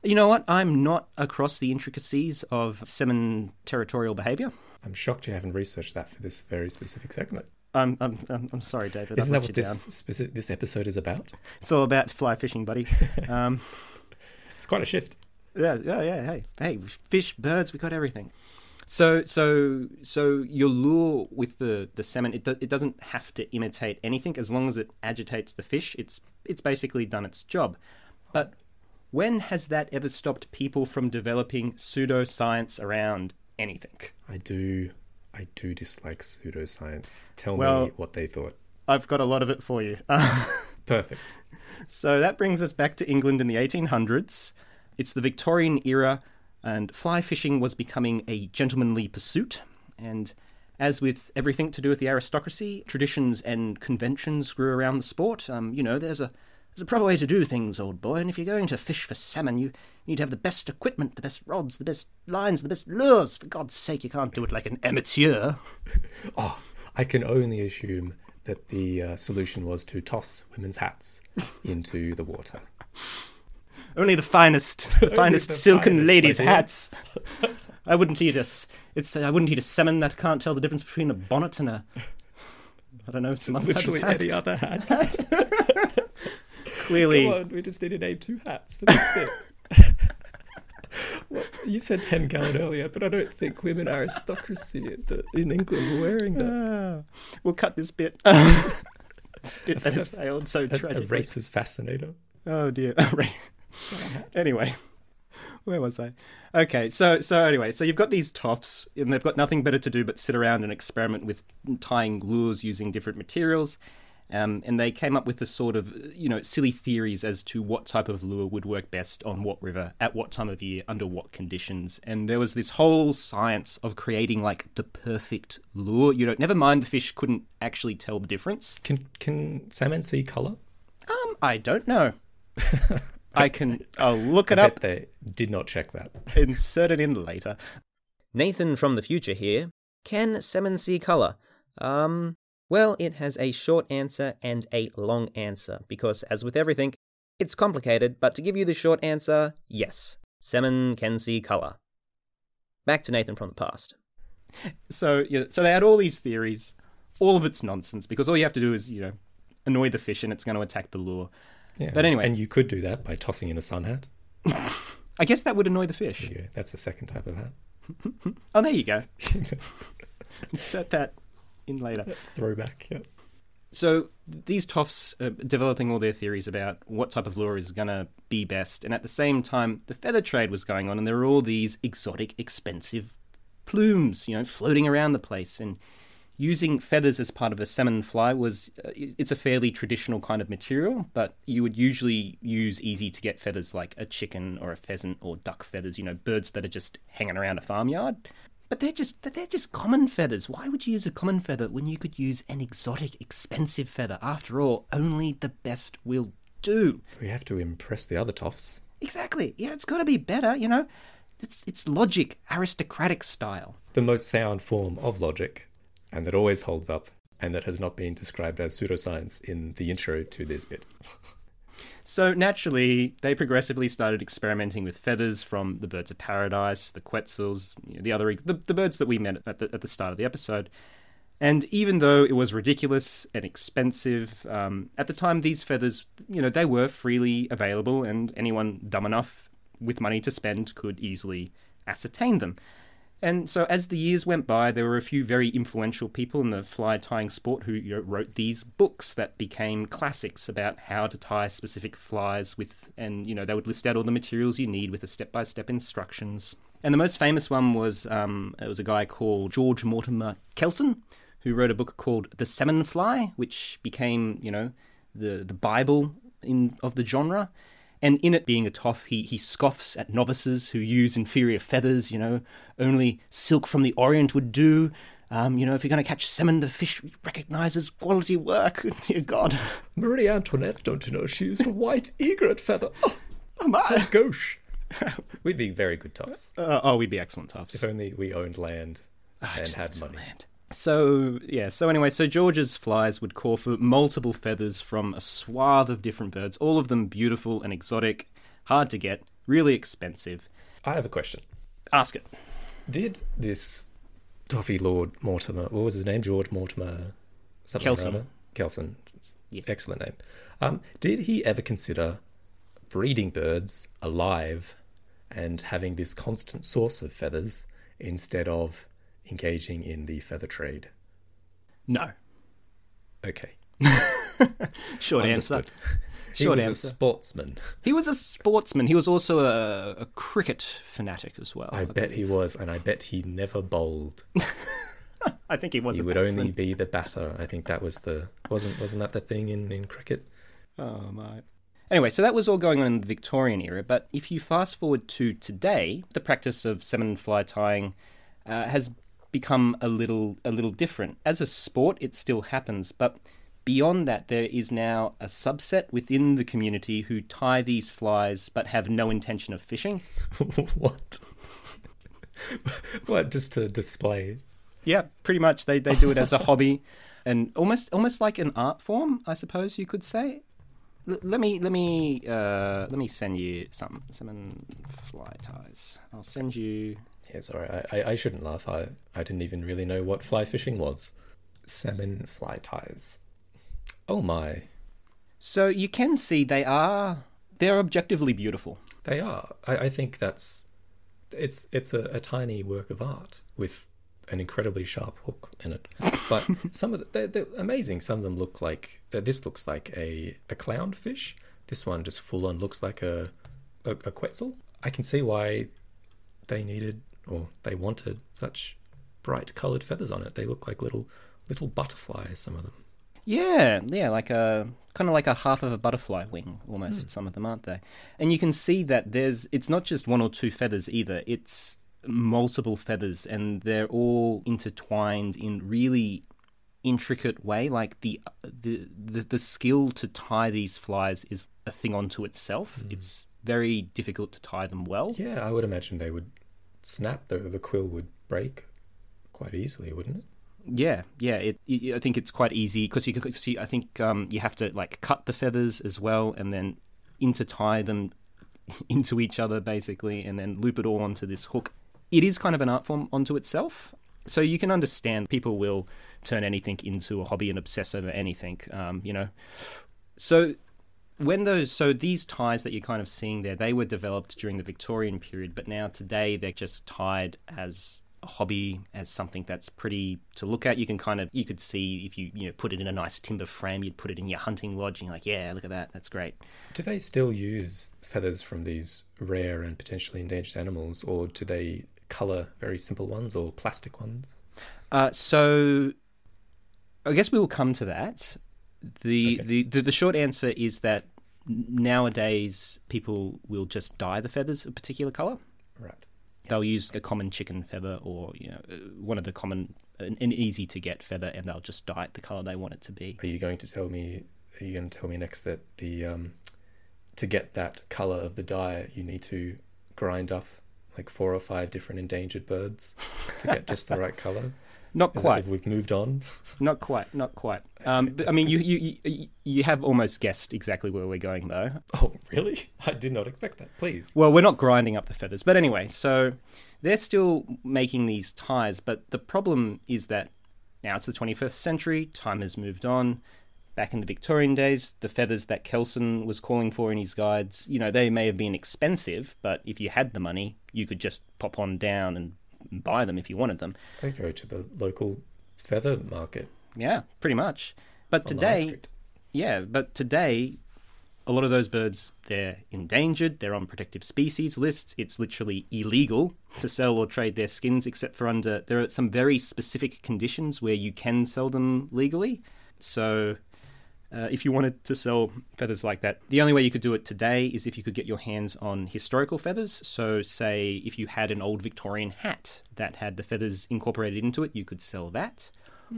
You know what? I'm not across the intricacies of salmon territorial behavior. I'm shocked you haven't researched that for this very specific segment. I'm I'm I'm, I'm sorry, David. Isn't that what this specific, this episode is about? It's all about fly fishing, buddy. Um, It's quite a shift. yeah, yeah, yeah. Hey, hey, fish, birds, we got everything. So, so, so your lure with the the salmon, it, do, it doesn't have to imitate anything as long as it agitates the fish. It's it's basically done its job. But when has that ever stopped people from developing pseudoscience around anything? I do, I do dislike pseudoscience. Tell Well- me what they thought. I've got a lot of it for you. Perfect. So that brings us back to England in the 1800s. It's the Victorian era, and fly fishing was becoming a gentlemanly pursuit. And as with everything to do with the aristocracy, traditions and conventions grew around the sport. Um, you know, there's a there's a proper way to do things, old boy. And if you're going to fish for salmon, you need to have the best equipment, the best rods, the best lines, the best lures. For God's sake, you can't do it like an amateur. Oh, I can only assume that the uh, solution was to toss women's hats into the water. Only the finest, the finest the silken finest, ladies' hats. I wouldn't eat a, it's I wouldn't eat a salmon that can't tell the difference between a bonnet and a, I don't know, some other type Literally hat. any other hat. Clearly, Come on, we just need to name two hats for this bit. What, you said 10 gallon earlier, but I don't think women aristocracy in England were wearing that. Ah, we'll cut this bit. this bit that has failed so A, a tragically. racist fascinator. Oh dear. Right. anyway, where was I? Okay, so so anyway, so you've got these toffs, and they've got nothing better to do but sit around and experiment with tying lures using different materials. Um, and they came up with the sort of you know silly theories as to what type of lure would work best on what river at what time of year under what conditions and there was this whole science of creating like the perfect lure you know never mind the fish couldn't actually tell the difference Can, can salmon see colour? um i don't know i can i'll look it I up bet they did not check that. insert it in later. Nathan from the future here. Can salmon see colour? Um, well, it has a short answer and a long answer, because as with everything, it's complicated, but to give you the short answer, yes, salmon can see colour. Back to Nathan from the past. So, yeah, so they had all these theories. All of it's nonsense because all you have to do is, you know, annoy the fish and it's going to attack the lure. Yeah. But anyway. And you could do that by tossing in a sun hat. I guess that would annoy the fish. Yeah, that's the second type of hat. Oh, there you go. Insert that in later. Throwback, yeah. So these toffs are developing all their theories about what type of lure is going to be best, and at the same time, the feather trade was going on, and there were all these exotic, expensive plumes, you know, floating around the place, and using feathers as part of a salmon fly was uh, it's a fairly traditional kind of material, but you would usually use easy to get feathers like a chicken or a pheasant or duck feathers, you know, birds that are just hanging around a farmyard. But they're just they're just common feathers. Why would you use a common feather when you could use an exotic, expensive feather? After all, only the best will do. We have to impress the other toffs. Exactly. Yeah, it's got to be better. You know, it's it's logic, aristocratic style. The most sound form of logic, and that always holds up, and that has not been described as pseudoscience in the intro to this bit. So naturally, they progressively started experimenting with feathers from the birds of paradise, the quetzals, you know, the other the, the birds that we met at the, at the start of the episode. And even though it was ridiculous and expensive, um, at the time these feathers, you know, they were freely available, and anyone dumb enough with money to spend could easily ascertain them. And so, as the years went by, there were a few very influential people in the fly tying sport who you know, wrote these books that became classics about how to tie specific flies with, and you know, they would list out all the materials you need with the step by step instructions. And the most famous one was um, it was a guy called George Mortimer Kelson, who wrote a book called The Salmon Fly, which became, you know, the the Bible in of the genre. And in it being a toff, he, he scoffs at novices who use inferior feathers, you know, only silk from the Orient would do. Um, you know, if you're going to catch salmon, the fish recognizes quality work. Dear God. Marie Antoinette, don't you know, she used a white egret feather. Oh, Oh, my. gosh. We'd be very good toffs. Uh, oh, we'd be excellent toffs. If only we owned land and Just had money. land. So, yeah, so anyway, so George's flies would call for multiple feathers from a swath of different birds, all of them beautiful and exotic, hard to get, really expensive. I have a question. Ask it. Did this Toffee Lord Mortimer, what was his name? George Mortimer? Something or Kelson. other? Kelson. Yes. Excellent name. Um, did he ever consider breeding birds alive and having this constant source of feathers instead of engaging in the feather trade? No. Okay. Short answer. He Short was answer. a sportsman. He was a sportsman. He was also a, a cricket fanatic as well. I bet he was, and I bet he never bowled. I think he was. He would batsman. only be the batter. I think that was the wasn't wasn't that the thing in, in cricket? Oh my. Anyway, so that was all going on in the Victorian era, but if you fast forward to today, the practice of salmon fly tying uh, has become a little a little different. As a sport, it still happens, but beyond that, there is now a subset within the community who tie these flies but have no intention of fishing. what? what? Just to display? Yeah, pretty much. They they do it as a hobby, and almost almost like an art form, I suppose you could say. L- let me let me uh, let me send you some salmon fly ties. I'll send you. Yeah, sorry, I, I, I shouldn't laugh. I, I didn't even really know what fly fishing was. Salmon fly ties. Oh my, So you can see they are they're objectively beautiful. they are. I, I think that's it's it's a, a tiny work of art with an incredibly sharp hook in it. But some of the, they're, they're amazing. Some of them look like uh, this looks like a a clownfish. This one just full on looks like a, a a quetzal. I can see why they needed or they wanted such bright coloured feathers on it. They look like little little butterflies. Some of them. Yeah, yeah, like a kind of like a half of a butterfly wing, almost. Hmm. Some of them aren't they? And you can see that there's it's not just one or two feathers either. It's multiple feathers, and they're all intertwined in really intricate way. Like the the the, the skill to tie these flies is a thing unto itself. Hmm. It's very difficult to tie them well. Yeah, I would imagine they would snap. The the quill would break quite easily, wouldn't it? Yeah, yeah. It, it, I think it's quite easy because you can see. I think um, you have to like cut the feathers as well, and then intertie them into each other basically, and then loop it all onto this hook. It is kind of an art form onto itself, so you can understand people will turn anything into a hobby and obsess over anything. Um, you know, so when those so these ties that you're kind of seeing there, they were developed during the Victorian period, but now today they're just tied as a hobby, as something that's pretty to look at. You can kind of you could see if you you know put it in a nice timber frame, you'd put it in your hunting lodge, and you're like, yeah, look at that, that's great. Do they still use feathers from these rare and potentially endangered animals, or do they color very simple ones or plastic ones? Uh, so I guess we will come to that. The, Okay. the, the the short answer is that nowadays people will just dye the feathers a particular color. Right. They'll use a common chicken feather or you know uh, one of the common an, an easy to get feather, and they'll just dye it the color they want it to be. Are you going to tell me? Are you going to tell me next that the um, to get that color of the dye, you need to grind up like four or five different endangered birds to get just the right color? Not quite, if we've moved on. not quite, not quite. Um, but, I mean, you, you you you have almost guessed exactly where we're going, though. Oh, really? I did not expect that. Please. Well, we're not grinding up the feathers, but anyway, so they're still making these ties, but the problem is that now it's the 21st century, time has moved on. Back in the Victorian days, the feathers that Kelson was calling for in his guides, you know, they may have been expensive, but if you had the money, you could just pop on down and buy them if you wanted them. I go to the local feather market. Yeah, pretty much. But on the high today, yeah, but today, a lot of those birds they're endangered. They're on protective species lists. It's literally illegal to sell or trade their skins, except for under there are some very specific conditions where you can sell them legally. So. Uh, if you wanted to sell feathers like that, the only way you could do it today is if you could get your hands on historical feathers. So, say if you had an old Victorian hat that had the feathers incorporated into it, you could sell that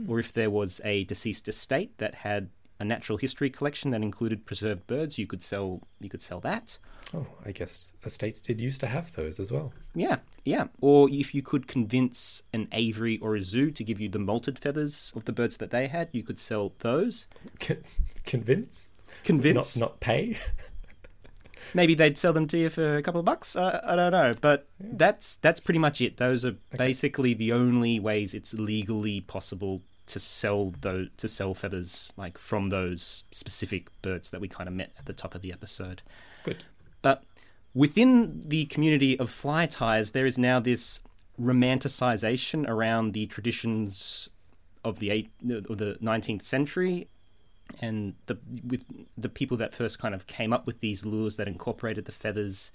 or if there was a deceased estate that had a natural history collection that included preserved birds, you could sell you could sell that. Oh, I guess estates did used to have those as well. Yeah, yeah. Or if you could convince an aviary or a zoo to give you the molted feathers of the birds that they had, you could sell those. Con- convince? Convince. Not not pay? Maybe they'd sell them to you for a couple of bucks. I, I don't know, but that's that's pretty much it. Those are basically the only ways it's legally possible to sell those to sell feathers like from those specific birds that we kind of met at the top of the episode. Good. But within the community of fly ties, there is now this romanticization around the traditions of the eight of the 19th century and the with the people that first kind of came up with these lures that incorporated the feathers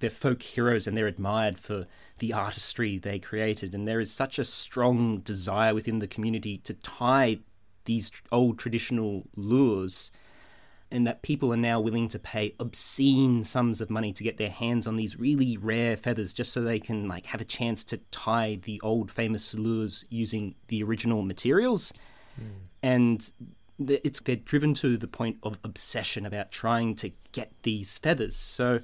they're folk heroes and they're admired for the artistry they created. And there is such a strong desire within the community to tie these old traditional lures and that people are now willing to pay obscene sums of money to get their hands on these really rare feathers just so they can like have a chance to tie the old famous lures using the original materials. Mm. and it's they're driven to the point of obsession about trying to get these feathers. So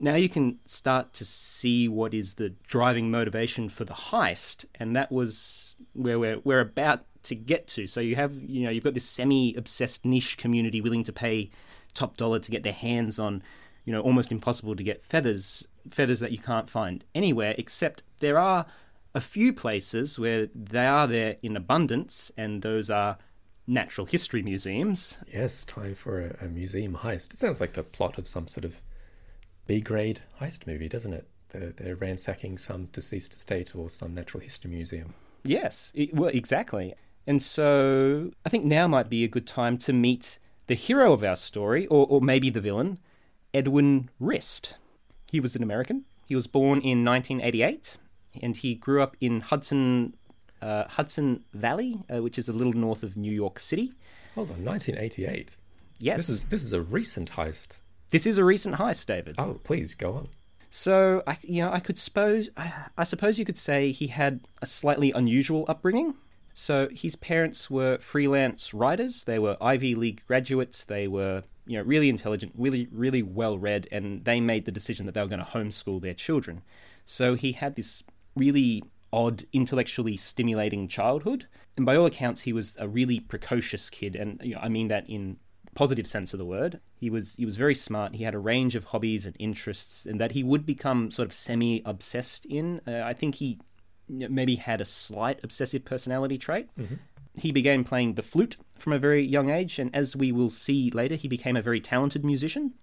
now you can start to see what is the driving motivation for the heist and that was where we're, we're about to get to. So you have, you know, you've got this semi-obsessed niche community willing to pay top dollar to get their hands on, you know, almost impossible to get feathers, feathers that you can't find anywhere. Except there are a few places where they are there in abundance, and those are natural history museums. Yes, time for a, a museum heist. It sounds like the plot of some sort of B-grade heist movie, doesn't it? They're, they're ransacking some deceased estate or some natural history museum. Yes, it, well, exactly. And so I think now might be a good time to meet the hero of our story, or, or maybe the villain, Edwin Rist. He was an American. He was born in 1988, and he grew up in Hudson, uh, Hudson Valley, uh, which is a little north of New York City. Hold on, 1988. Yes, this is this is a recent heist. This is a recent heist, David. Oh, please go on. So, I, you know, I could suppose, I, I suppose you could say he had a slightly unusual upbringing. So his parents were freelance writers. They were Ivy League graduates. They were, you know, really intelligent, really, really well read, and they made the decision that they were going to homeschool their children. So he had this really odd, intellectually stimulating childhood. And by all accounts, he was a really precocious kid, and you know, I mean that in positive sense of the word. He was he was very smart. He had a range of hobbies and interests, and that he would become sort of semi obsessed in. Uh, I think he maybe had a slight obsessive personality trait. Mm-hmm. He began playing the flute from a very young age, and as we will see later, he became a very talented musician.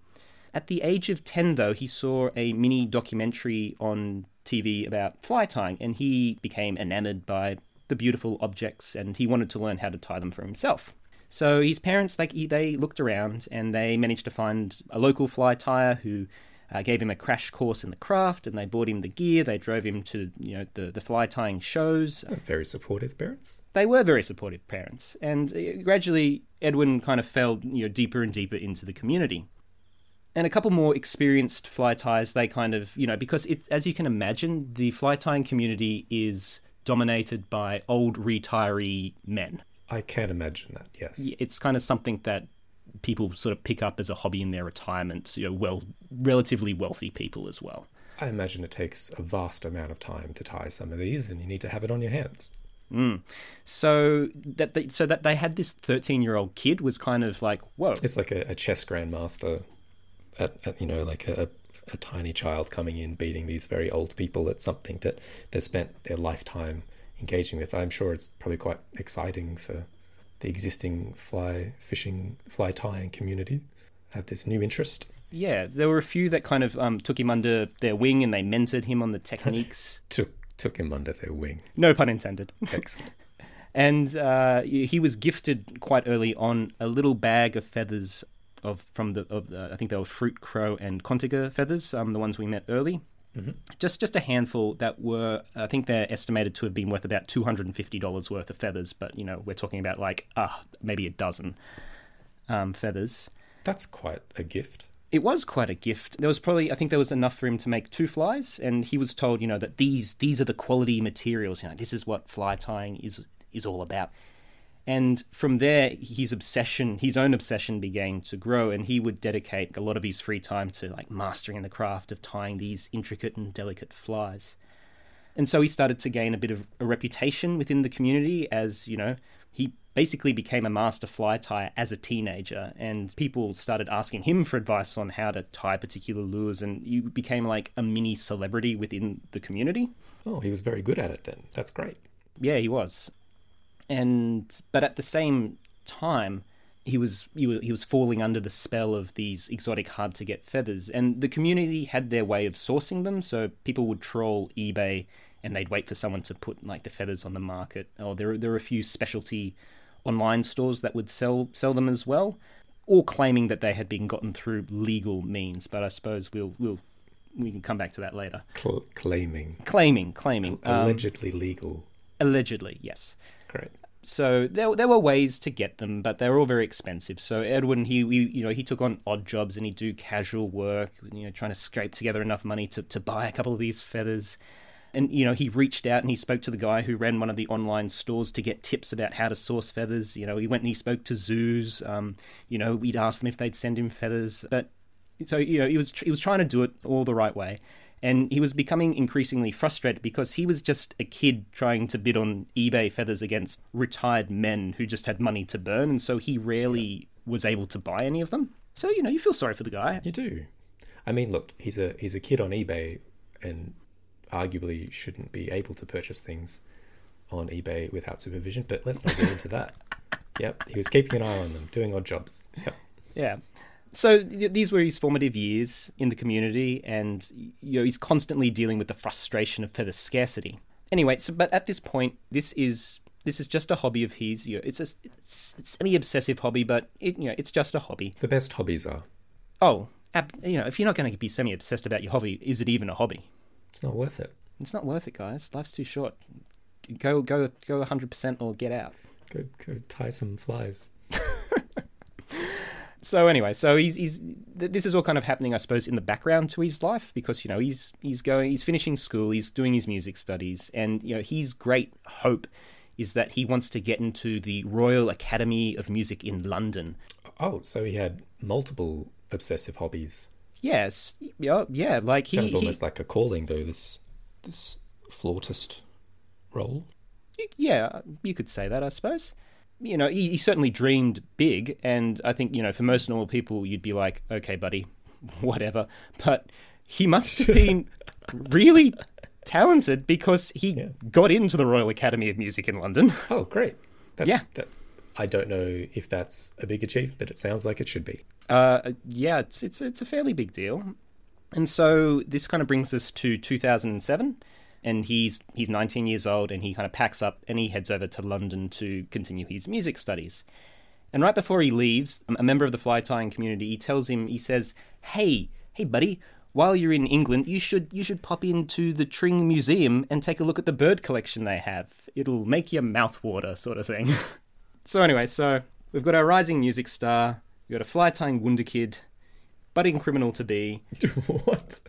At the age of 10, though, he saw a mini documentary on TV about fly tying, and he became enamored by the beautiful objects, and he wanted to learn how to tie them for himself. So his parents, like, they looked around and they managed to find a local fly tyer who uh, gave him a crash course in the craft, and they bought him the gear. They drove him to you know the the fly tying shows. Very supportive parents. They were very supportive parents, and uh, gradually Edwin kind of fell you know deeper and deeper into the community. And a couple more experienced fly tyers, they kind of you know because it, as you can imagine, the fly tying community is dominated by old retiree men. I can't imagine that. Yes, it's kind of something that people sort of pick up as a hobby in their retirement. You know, well, relatively wealthy people as well. I imagine it takes a vast amount of time to tie some of these, and you need to have it on your hands. Mm. So that they, so that they had this thirteen-year-old kid was kind of like, whoa! It's like a, a chess grandmaster, at, at, you know, like a, a tiny child coming in beating these very old people at something that they spent their lifetime engaging with. I'm sure it's probably quite exciting for the existing fly fishing, fly tying community have this new interest. Yeah, there were a few that kind of um, took him under their wing and they mentored him on the techniques. took took him under their wing. No pun intended. Excellent. and uh, he was gifted quite early on a little bag of feathers of from the of the, I think they were fruit crow and cotinga feathers, um, the ones we met early. Mm-hmm. Just just a handful that were I think they're estimated to have been worth about two hundred and fifty dollars worth of feathers, but you know we're talking about like ah uh, maybe a dozen um, feathers. That's quite a gift. It was quite a gift. There was probably I think there was enough for him to make two flies, and he was told you know that these these are the quality materials. You know this is what fly tying is is all about. And from there, his obsession, his own obsession began to grow, and he would dedicate a lot of his free time to like mastering the craft of tying these intricate and delicate flies. And so he started to gain a bit of a reputation within the community as, you know, he basically became a master fly tyer as a teenager, and people started asking him for advice on how to tie particular lures, and he became like a mini celebrity within the community. Oh, he was very good at it then. That's great. Yeah, he was and but at the same time he was he was falling under the spell of these exotic hard to get feathers and the community had their way of sourcing them so people would troll ebay and they'd wait for someone to put like the feathers on the market. Or there there are a few specialty online stores that would sell sell them as well, all claiming that they had been gotten through legal means. But I suppose we'll we'll we can come back to that later. Cl- claiming, Claiming, claiming, um, allegedly legal. allegedly, yes. Great. So there, there were ways to get them, but they were all very expensive. So Edwin, he, he, you know, he took on odd jobs and he'd do casual work, you know, trying to scrape together enough money to, to buy a couple of these feathers. And you know, he reached out and he spoke to the guy who ran one of the online stores to get tips about how to source feathers. You know, he went and he spoke to zoos. Um, you know, we'd ask them if they'd send him feathers, but so you know, he was he was trying to do it all the right way and he was becoming increasingly frustrated because he was just a kid trying to bid on eBay feathers against retired men who just had money to burn, and so he rarely was able to buy any of them. So you know, you feel sorry for the guy. You do. I mean, look, he's a he's a kid on eBay, and arguably shouldn't be able to purchase things on eBay without supervision. But let's not get into that. Yep, he was keeping an eye on them, doing odd jobs. Yep. Yeah. So th- these were his formative years in the community, and you know he's constantly dealing with the frustration of feather scarcity. Anyway, so but at this point, this is this is just a hobby of his. You know, it's a semi-obsessive hobby, but it, you know it's just a hobby. The best hobbies are. Oh, ab- you know, if you're not going to be semi-obsessed about your hobby, is it even a hobby? It's not worth it. It's not worth it, guys. Life's too short. Go go go 100% or get out. Go go tie some flies. So anyway, so he's he's this is all kind of happening, I suppose, in the background to his life because you know he's he's going he's finishing school, he's doing his music studies, and you know his great hope is that he wants to get into the Royal Academy of Music in London. Oh, so he had multiple obsessive hobbies. Yes, yeah, yeah, like he, Sounds he almost like a calling, though. This this flautist role. yeah, you could say that, I suppose. You know, he, he certainly dreamed big, and I think you know, for most normal people, you'd be like, okay, buddy, whatever. But he must have been really talented because he Yeah. got into the Royal Academy of Music in London. Oh, great. That's, Yeah. That, I don't know if that's a big achievement, but it sounds like it should be. Uh, yeah, it's it's it's a fairly big deal. And so this kind of brings us to 2007, and he's he's 19 years old, and he kind of packs up and he heads over to London to continue his music studies. And right before he leaves, a member of the fly tying community he tells him he says, "Hey, hey, buddy." While you're in England, you should you should pop into the Tring Museum and take a look at the bird collection they have. It'll make your mouth water, sort of thing. so anyway, so we've got our rising music star, we've got a fly tying wunderkid, budding criminal to be. what?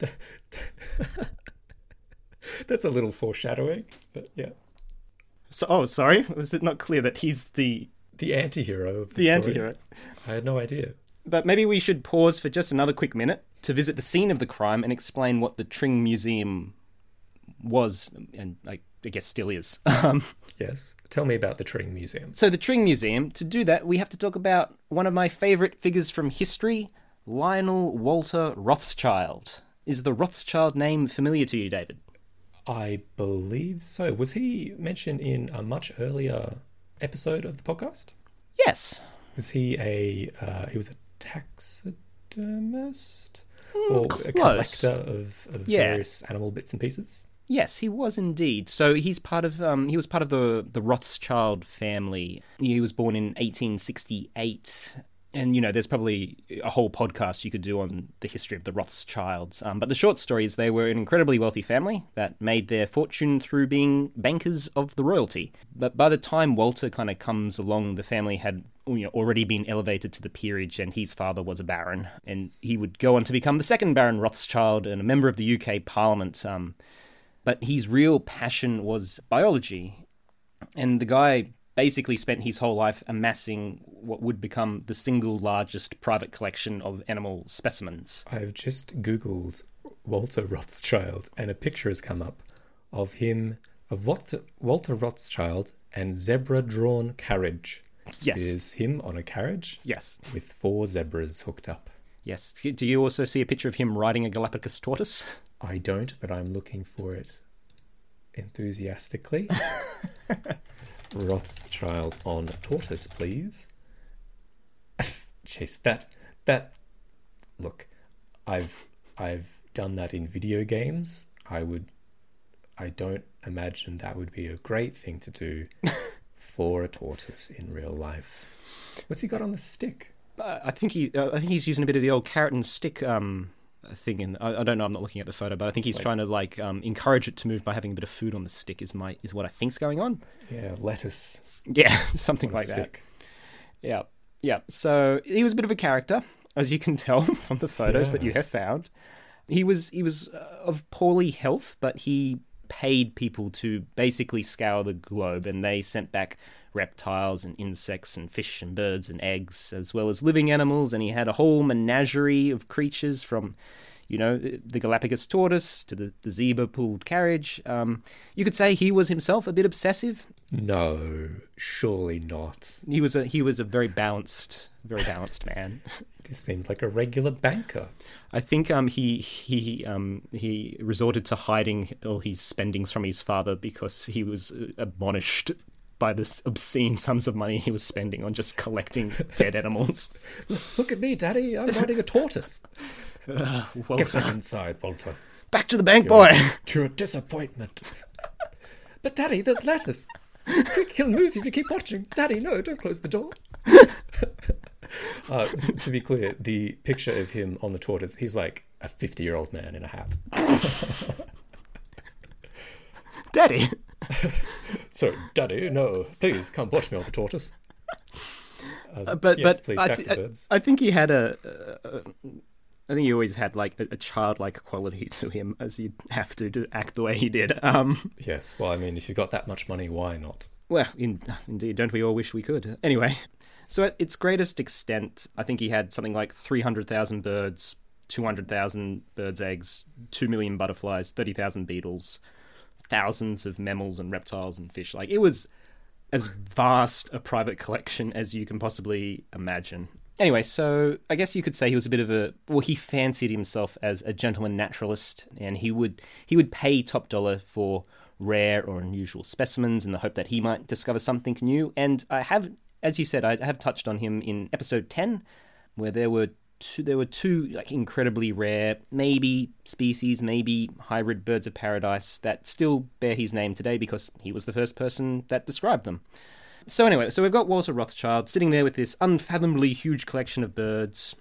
That's a little foreshadowing, but yeah. So, oh, sorry, was it not clear that he's the The anti-hero of the, the story. anti-hero? I had no idea. But maybe we should pause for just another quick minute to visit the scene of the crime and explain what the Tring Museum was, and I, I guess still is. Um, Yes. Tell me about the Tring Museum. so the Tring Museum. To do that, we have to talk about one of my favourite figures from history, Lionel Walter Rothschild. Is the Rothschild name familiar to you, David? I believe so. Was he mentioned in a much earlier episode of the podcast? Yes. Was he a uh, he was a taxidermist or a collector of, of Yeah. various animal bits and pieces? Yes, he was indeed. So he's part of um, he was part of the the Rothschild family. He was born in 1868. And you know, there's probably a whole podcast you could do on the history of the Rothschilds. Um, but the short story is they were an incredibly wealthy family that made their fortune through being bankers of the royalty. But by the time Walter kind of comes along, the family had you know, already been elevated to the peerage, and his father was a baron, and he would go on to become the second Baron Rothschild and a member of the UK Parliament. Um, but his real passion was biology. And the guy basically spent his whole life amassing what would become the single largest private collection of animal specimens. I've just googled Walter Rothschild, and a picture has come up of him of Walter, Walter Rothschild and zebra-drawn carriage. Yes. Is him on a carriage Yes. with four zebras hooked up. Yes. Do you also see a picture of him riding a Galapagos tortoise? I don't, but I'm looking for it enthusiastically. Rothschild on a tortoise, please. Jeez, that that look, I've I've done that in video games. I would I don't imagine that would be a great thing to do for a tortoise in real life. What's he got on the stick? Uh, I think he, uh, I think he's using a bit of the old carrot and stick um, thing. In I, I don't know. I'm not looking at the photo, but I think he's like- trying to like um, encourage it to move by having a bit of food on the stick. Is my is what I think's going on. Yeah, lettuce Yeah, something like that. Yeah, yeah. So he was a bit of a character, as you can tell from the photos that you have found. He was he was uh, of poorly health, but he paid people to basically scour the globe, and they sent back reptiles and insects and fish and birds and eggs, as well as living animals. And he had a whole menagerie of creatures from. You know, the Galapagos tortoise to the, the zebra pulled carriage. Um, you could say he was himself a bit obsessive. No, surely not. He was a he was a very balanced, very balanced man. He seemed like a regular banker. I think um he he um he resorted to hiding all his spendings from his father because he was uh, admonished by the obscene sums of money he was spending on just collecting dead animals. Look at me, Daddy. I'm riding a tortoise. Well, Get back inside, Walter. back to the bank, boy. You're a disappointment. but Daddy, there's lettuce. Quick, he'll move if you keep watching. Daddy, no, don't close the door. uh, to be clear, the picture of him on the tortoise, he's like a 50 year old man in a hat. Daddy. So, Daddy, no, please come watch me on the tortoise. Uh, Uh, but yes, but please, I, to birds. I think he had a, a, a I think he always had like a, a childlike quality to him, as you'd have to to act the way he did. Um, Yes, well, I mean, if you've got that much money, why not? Well, in, indeed, don't we all wish we could? Anyway, so at its greatest extent, I think he had something like 300,000 birds, 200,000 birds' eggs, 2 million butterflies, 30,000 beetles, thousands of mammals and reptiles and fish. Like, it was as vast a private collection as you can possibly imagine. Anyway, so I guess you could say he was a bit of a well, he fancied himself as a gentleman naturalist, and he would he would pay top dollar for rare or unusual specimens in the hope that he might discover something new. And I have, as you said, I have touched on him in episode ten, where there were two, there were two like incredibly rare, maybe species, maybe hybrid birds of paradise that still bear his name today because he was the first person that described them. So anyway, so we've got Walter Rothschild sitting there with this unfathomably huge collection of birds.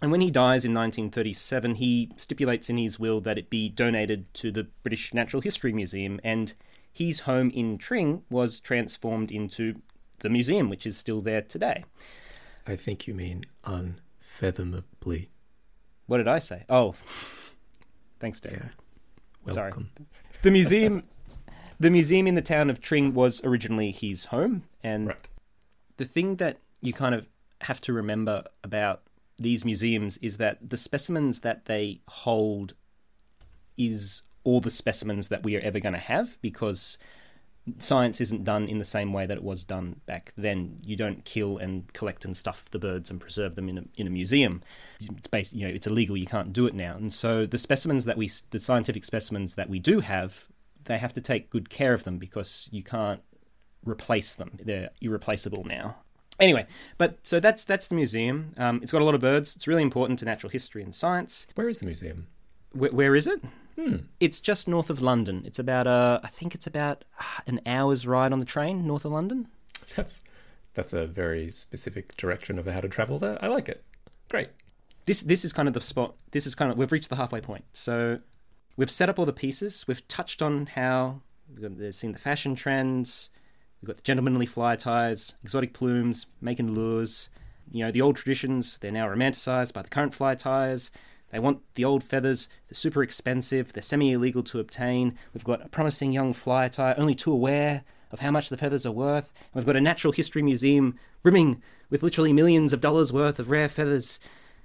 And when he dies in 1937, he stipulates in his will that it be donated to the British Natural History Museum, and his home in Tring was transformed into the museum, which is still there today. I think you mean unfathomably. What did I say? Oh, thanks, Dave. Yeah. Sorry. Welcome. The museum, the museum in the town of Tring was originally his home, and Right. the thing that you kind of have to remember about these museums is that the specimens that they hold is all the specimens that we are ever going to have because science isn't done in the same way that it was done back then. You don't kill and collect and stuff the birds and preserve them in a, in a museum. It's based, you know, it's illegal. You can't do it now. And so the specimens that we, the scientific specimens that we do have, they have to take good care of them because you can't replace them. They're irreplaceable now. Anyway, but so that's that's the museum. Um, it's got a lot of birds. It's really important to natural history and science. Where is the museum? Where, where is it? Hmm. It's just north of London. It's about uh, I think it's about uh, an hour's ride on the train north of London. That's that's a very specific direction of how to travel there. I like it. Great. This this is kind of the spot. This is kind of we've reached the halfway point. So we've set up all the pieces. We've touched on how we've seen the fashion trends. We've got the gentlemanly fly ties, exotic plumes, making lures. You know the old traditions. They're now romanticized by the current fly ties. They want the old feathers. They're super expensive. They're semi illegal to obtain. We've got a promising young fly tie, only too aware of how much the feathers are worth. And we've got a natural history museum brimming with literally millions of dollars worth of rare feathers.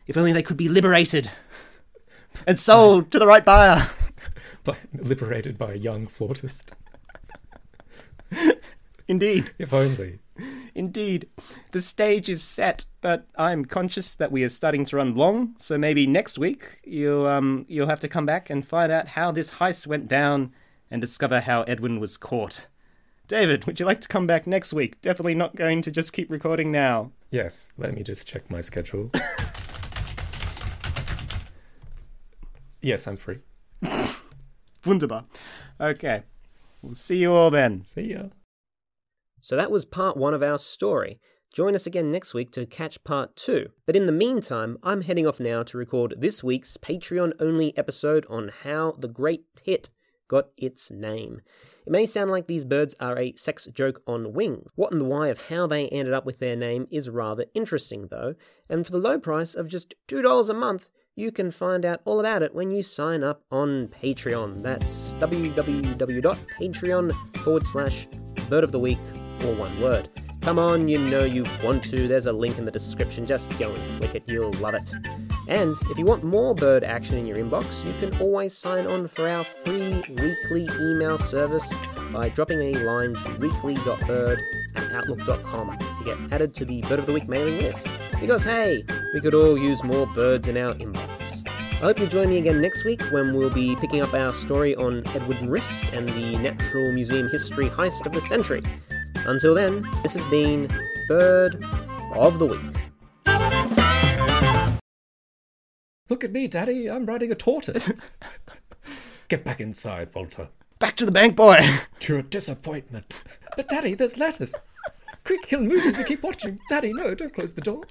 If only they could be liberated and sold to the right buyer. By, liberated by a young flautist. Indeed. If only. Indeed. The stage is set, but I'm conscious that we are starting to run long, so maybe next week you'll um you'll have to come back and find out how this heist went down and discover how Edwin was caught. David, would you like to come back next week? Definitely not going to just keep recording now. Yes, let me just check my schedule. yes, I'm free. Wunderbar. Okay. We'll see you all then. See ya. So that was part one of our story. Join us again next week to catch part two. But in the meantime, I'm heading off now to record this week's Patreon only episode on how the great tit got its name. It may sound like these birds are a sex joke on wings. What and the why of how they ended up with their name is rather interesting, though, and for the low price of just $2 a month, you can find out all about it when you sign up on Patreon. That's www.patreon forward slash bird of the week, or one word. Come on, you know you want to. There's a link in the description. Just go and click it, you'll love it. And if you want more bird action in your inbox, you can always sign on for our free weekly email service by dropping a line to weekly.bird at outlook.com to get added to the Bird of the Week mailing list. Because hey, we could all use more birds in our inbox. I hope you'll join me again next week when we'll be picking up our story on Edward Rist and the Natural Museum History heist of the century. Until then, this has been Bird of the Week. Look at me, Daddy. I'm riding a tortoise. Get back inside, Walter. Back to the bank, boy. To your disappointment. But, Daddy, there's lettuce. Quick, he'll move if you keep watching. Daddy, no, don't close the door.